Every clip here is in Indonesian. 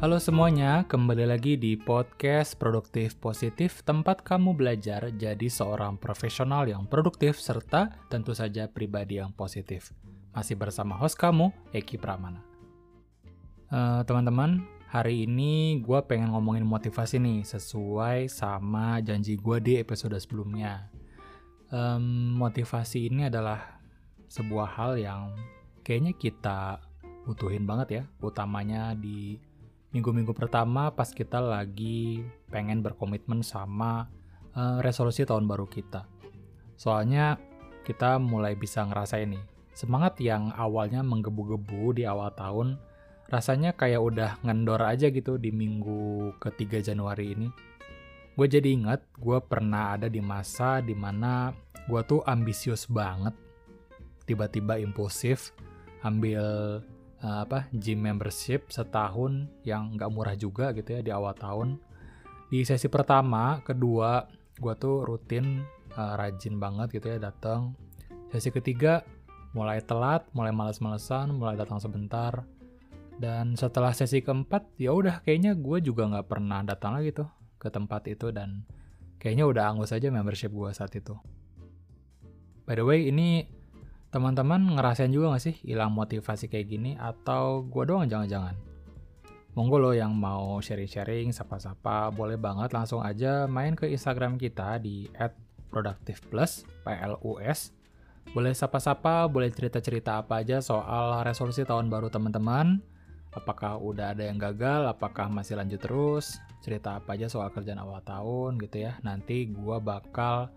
Halo semuanya, kembali lagi di podcast Produktif Positif, tempat kamu belajar jadi seorang profesional yang produktif serta tentu saja pribadi yang positif. Masih bersama host kamu, Eki Pramana. Uh, teman-teman, hari ini gue pengen ngomongin motivasi nih, sesuai sama janji gue di episode sebelumnya. Um, motivasi ini adalah sebuah hal yang kayaknya kita butuhin banget ya, utamanya di minggu-minggu pertama pas kita lagi pengen berkomitmen sama uh, resolusi tahun baru kita. Soalnya kita mulai bisa ngerasain nih, semangat yang awalnya menggebu-gebu di awal tahun, rasanya kayak udah ngendor aja gitu di minggu ketiga Januari ini. Gue jadi inget, gue pernah ada di masa di mana gue tuh ambisius banget, tiba-tiba impulsif, ambil uh, apa gym membership setahun yang nggak murah juga gitu ya di awal tahun. Di sesi pertama, kedua, gue tuh rutin uh, rajin banget gitu ya datang. Sesi ketiga mulai telat, mulai males-malesan, mulai datang sebentar. Dan setelah sesi keempat, ya udah kayaknya gue juga nggak pernah datang lagi tuh ke tempat itu dan kayaknya udah angus aja membership gue saat itu. By the way, ini Teman-teman ngerasain juga gak sih hilang motivasi kayak gini atau gue doang jangan-jangan? Monggo lo yang mau sharing-sharing, sapa-sapa, boleh banget langsung aja main ke Instagram kita di @productiveplus, PLUS. Boleh sapa-sapa, boleh cerita-cerita apa aja soal resolusi tahun baru teman-teman. Apakah udah ada yang gagal, apakah masih lanjut terus, cerita apa aja soal kerjaan awal tahun gitu ya. Nanti gue bakal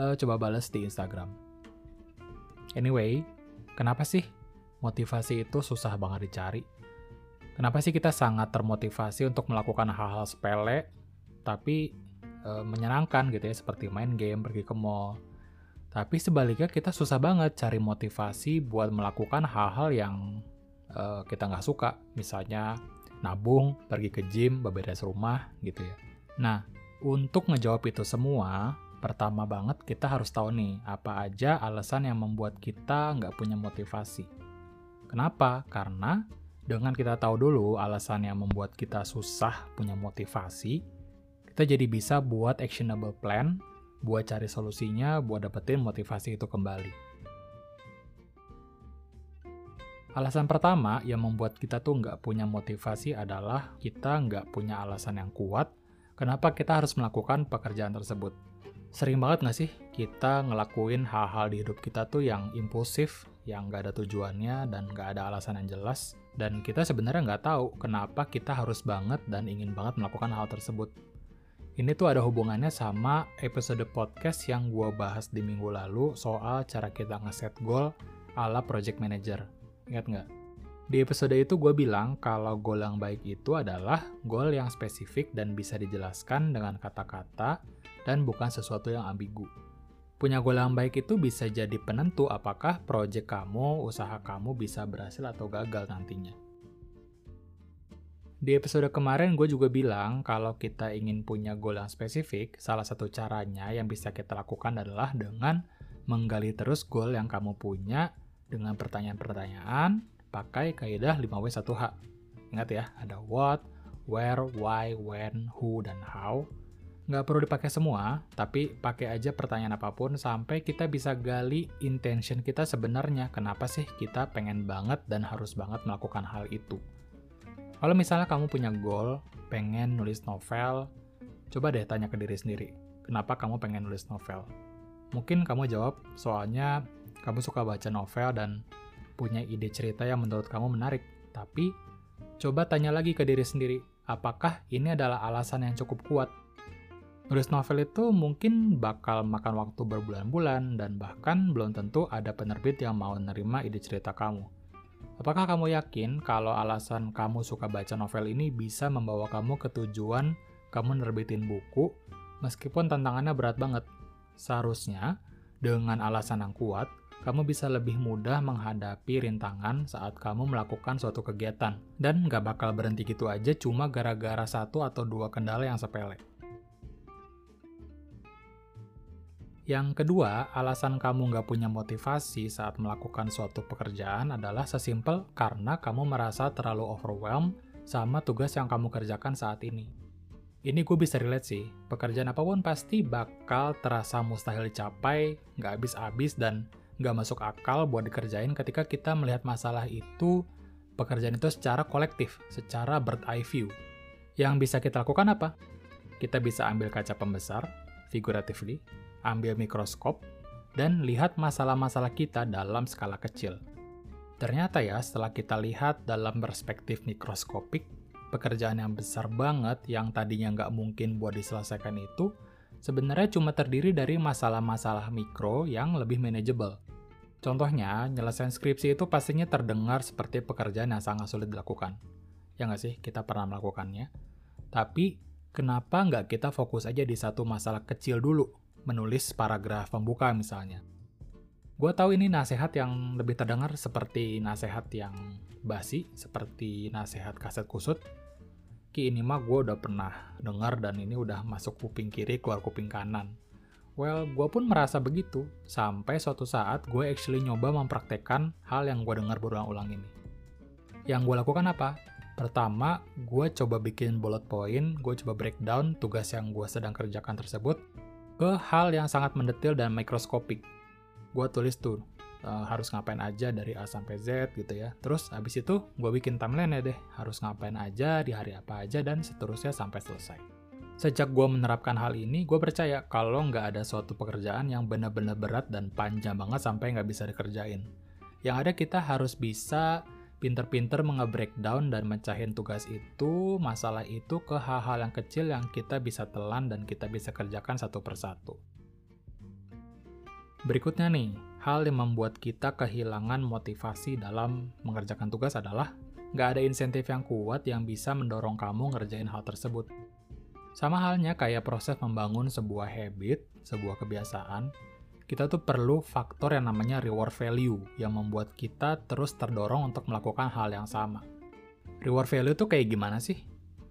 uh, coba bales di Instagram. Anyway, kenapa sih motivasi itu susah banget dicari? Kenapa sih kita sangat termotivasi untuk melakukan hal-hal sepele, tapi e, menyenangkan gitu ya, seperti main game, pergi ke mall. Tapi sebaliknya kita susah banget cari motivasi buat melakukan hal-hal yang e, kita nggak suka. Misalnya nabung, pergi ke gym, beberes rumah gitu ya. Nah, untuk ngejawab itu semua, Pertama banget kita harus tahu nih, apa aja alasan yang membuat kita nggak punya motivasi. Kenapa? Karena dengan kita tahu dulu alasan yang membuat kita susah punya motivasi, kita jadi bisa buat actionable plan, buat cari solusinya, buat dapetin motivasi itu kembali. Alasan pertama yang membuat kita tuh nggak punya motivasi adalah kita nggak punya alasan yang kuat kenapa kita harus melakukan pekerjaan tersebut sering banget gak sih kita ngelakuin hal-hal di hidup kita tuh yang impulsif, yang gak ada tujuannya dan gak ada alasan yang jelas, dan kita sebenarnya nggak tahu kenapa kita harus banget dan ingin banget melakukan hal tersebut. Ini tuh ada hubungannya sama episode podcast yang gue bahas di minggu lalu soal cara kita ngeset goal ala project manager. Ingat nggak? Di episode itu gue bilang kalau goal yang baik itu adalah goal yang spesifik dan bisa dijelaskan dengan kata-kata dan bukan sesuatu yang ambigu. Punya goal yang baik itu bisa jadi penentu apakah proyek kamu, usaha kamu bisa berhasil atau gagal nantinya. Di episode kemarin gue juga bilang kalau kita ingin punya goal yang spesifik, salah satu caranya yang bisa kita lakukan adalah dengan menggali terus goal yang kamu punya dengan pertanyaan-pertanyaan pakai kaidah 5W1H. Ingat ya, ada what, where, why, when, who, dan how nggak perlu dipakai semua, tapi pakai aja pertanyaan apa pun sampai kita bisa gali intention kita sebenarnya kenapa sih kita pengen banget dan harus banget melakukan hal itu. Kalau misalnya kamu punya goal, pengen nulis novel, coba deh tanya ke diri sendiri, kenapa kamu pengen nulis novel? Mungkin kamu jawab, soalnya kamu suka baca novel dan punya ide cerita yang menurut kamu menarik. Tapi, coba tanya lagi ke diri sendiri, apakah ini adalah alasan yang cukup kuat Nulis novel itu mungkin bakal makan waktu berbulan-bulan dan bahkan belum tentu ada penerbit yang mau menerima ide cerita kamu. Apakah kamu yakin kalau alasan kamu suka baca novel ini bisa membawa kamu ke tujuan kamu nerbitin buku meskipun tantangannya berat banget? Seharusnya, dengan alasan yang kuat, kamu bisa lebih mudah menghadapi rintangan saat kamu melakukan suatu kegiatan. Dan nggak bakal berhenti gitu aja cuma gara-gara satu atau dua kendala yang sepele. Yang kedua, alasan kamu nggak punya motivasi saat melakukan suatu pekerjaan adalah sesimpel karena kamu merasa terlalu overwhelmed sama tugas yang kamu kerjakan saat ini. Ini gue bisa relate sih, pekerjaan apa pun pasti bakal terasa mustahil dicapai, nggak habis-habis, dan nggak masuk akal buat dikerjain ketika kita melihat masalah itu, pekerjaan itu secara kolektif, secara bird eye view. Yang bisa kita lakukan apa? Kita bisa ambil kaca pembesar, figuratively, ambil mikroskop, dan lihat masalah-masalah kita dalam skala kecil. Ternyata ya, setelah kita lihat dalam perspektif mikroskopik, pekerjaan yang besar banget yang tadinya nggak mungkin buat diselesaikan itu, sebenarnya cuma terdiri dari masalah-masalah mikro yang lebih manageable. Contohnya, nyelesain skripsi itu pastinya terdengar seperti pekerjaan yang sangat sulit dilakukan. Ya nggak sih, kita pernah melakukannya. Tapi, kenapa nggak kita fokus aja di satu masalah kecil dulu, menulis paragraf pembuka misalnya. Gue tahu ini nasihat yang lebih terdengar seperti nasihat yang basi, seperti nasihat kaset kusut, Ki ini mah gue udah pernah dengar dan ini udah masuk kuping kiri keluar kuping kanan. Well, gue pun merasa begitu, sampai suatu saat gue actually nyoba mempraktekkan hal yang gue dengar berulang-ulang ini. Yang gue lakukan apa? Pertama, gue coba bikin bullet point, gue coba breakdown tugas yang gue sedang kerjakan tersebut ke hal yang sangat mendetail dan mikroskopik. Gue tulis tuh, uh, harus ngapain aja dari A sampai Z gitu ya. Terus habis itu gue bikin timeline ya deh, harus ngapain aja di hari apa aja dan seterusnya sampai selesai. Sejak gue menerapkan hal ini, gue percaya kalau nggak ada suatu pekerjaan yang benar-benar berat dan panjang banget sampai nggak bisa dikerjain. Yang ada kita harus bisa pinter-pinter mengebreakdown dan mencahin tugas itu, masalah itu ke hal-hal yang kecil yang kita bisa telan dan kita bisa kerjakan satu persatu. Berikutnya nih, hal yang membuat kita kehilangan motivasi dalam mengerjakan tugas adalah nggak ada insentif yang kuat yang bisa mendorong kamu ngerjain hal tersebut. Sama halnya kayak proses membangun sebuah habit, sebuah kebiasaan, kita tuh perlu faktor yang namanya reward value yang membuat kita terus terdorong untuk melakukan hal yang sama. Reward value itu kayak gimana sih?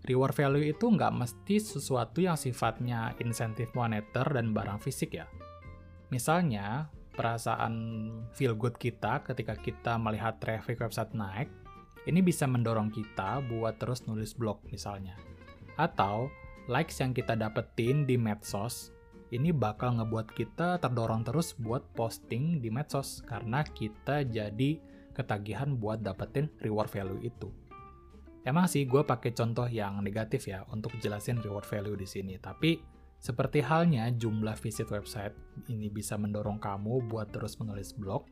Reward value itu nggak mesti sesuatu yang sifatnya insentif moneter dan barang fisik ya. Misalnya, perasaan feel good kita ketika kita melihat traffic website naik, ini bisa mendorong kita buat terus nulis blog misalnya. Atau likes yang kita dapetin di medsos, ini bakal ngebuat kita terdorong terus buat posting di medsos karena kita jadi ketagihan buat dapetin reward value itu. Emang sih gue pakai contoh yang negatif ya untuk jelasin reward value di sini, tapi seperti halnya jumlah visit website ini bisa mendorong kamu buat terus menulis blog,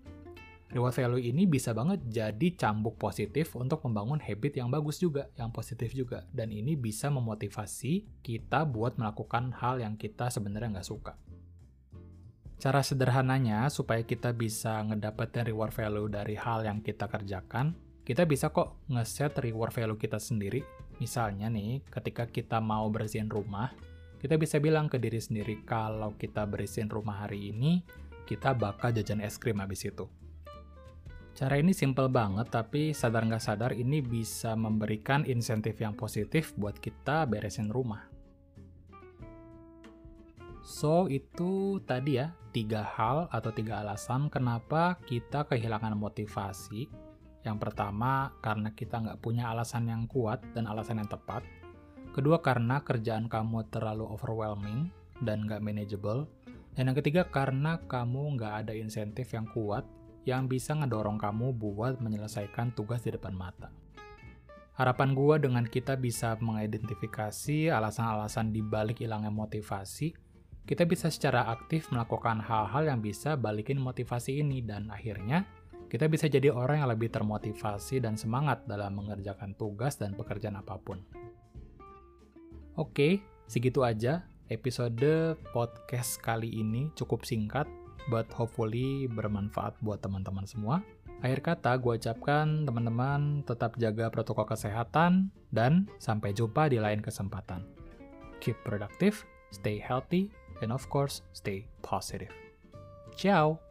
reward value ini bisa banget jadi cambuk positif untuk membangun habit yang bagus juga, yang positif juga. Dan ini bisa memotivasi kita buat melakukan hal yang kita sebenarnya nggak suka. Cara sederhananya, supaya kita bisa ngedapetin reward value dari hal yang kita kerjakan, kita bisa kok ngeset reward value kita sendiri. Misalnya nih, ketika kita mau bersihin rumah, kita bisa bilang ke diri sendiri kalau kita bersihin rumah hari ini, kita bakal jajan es krim habis itu. Cara ini simple banget, tapi sadar nggak sadar ini bisa memberikan insentif yang positif buat kita beresin rumah. So, itu tadi ya, tiga hal atau tiga alasan kenapa kita kehilangan motivasi. Yang pertama, karena kita nggak punya alasan yang kuat dan alasan yang tepat. Kedua, karena kerjaan kamu terlalu overwhelming dan nggak manageable. Dan yang ketiga, karena kamu nggak ada insentif yang kuat yang bisa ngedorong kamu buat menyelesaikan tugas di depan mata. Harapan gue dengan kita bisa mengidentifikasi alasan-alasan di balik hilangnya motivasi, kita bisa secara aktif melakukan hal-hal yang bisa balikin motivasi ini dan akhirnya kita bisa jadi orang yang lebih termotivasi dan semangat dalam mengerjakan tugas dan pekerjaan apa pun. Oke, segitu aja episode podcast kali ini cukup singkat, but hopefully bermanfaat buat teman-teman semua. Akhir kata, gue ucapkan teman-teman tetap jaga protokol kesehatan, dan sampai jumpa di lain kesempatan. Keep productive, stay healthy, and of course, stay positive. Ciao!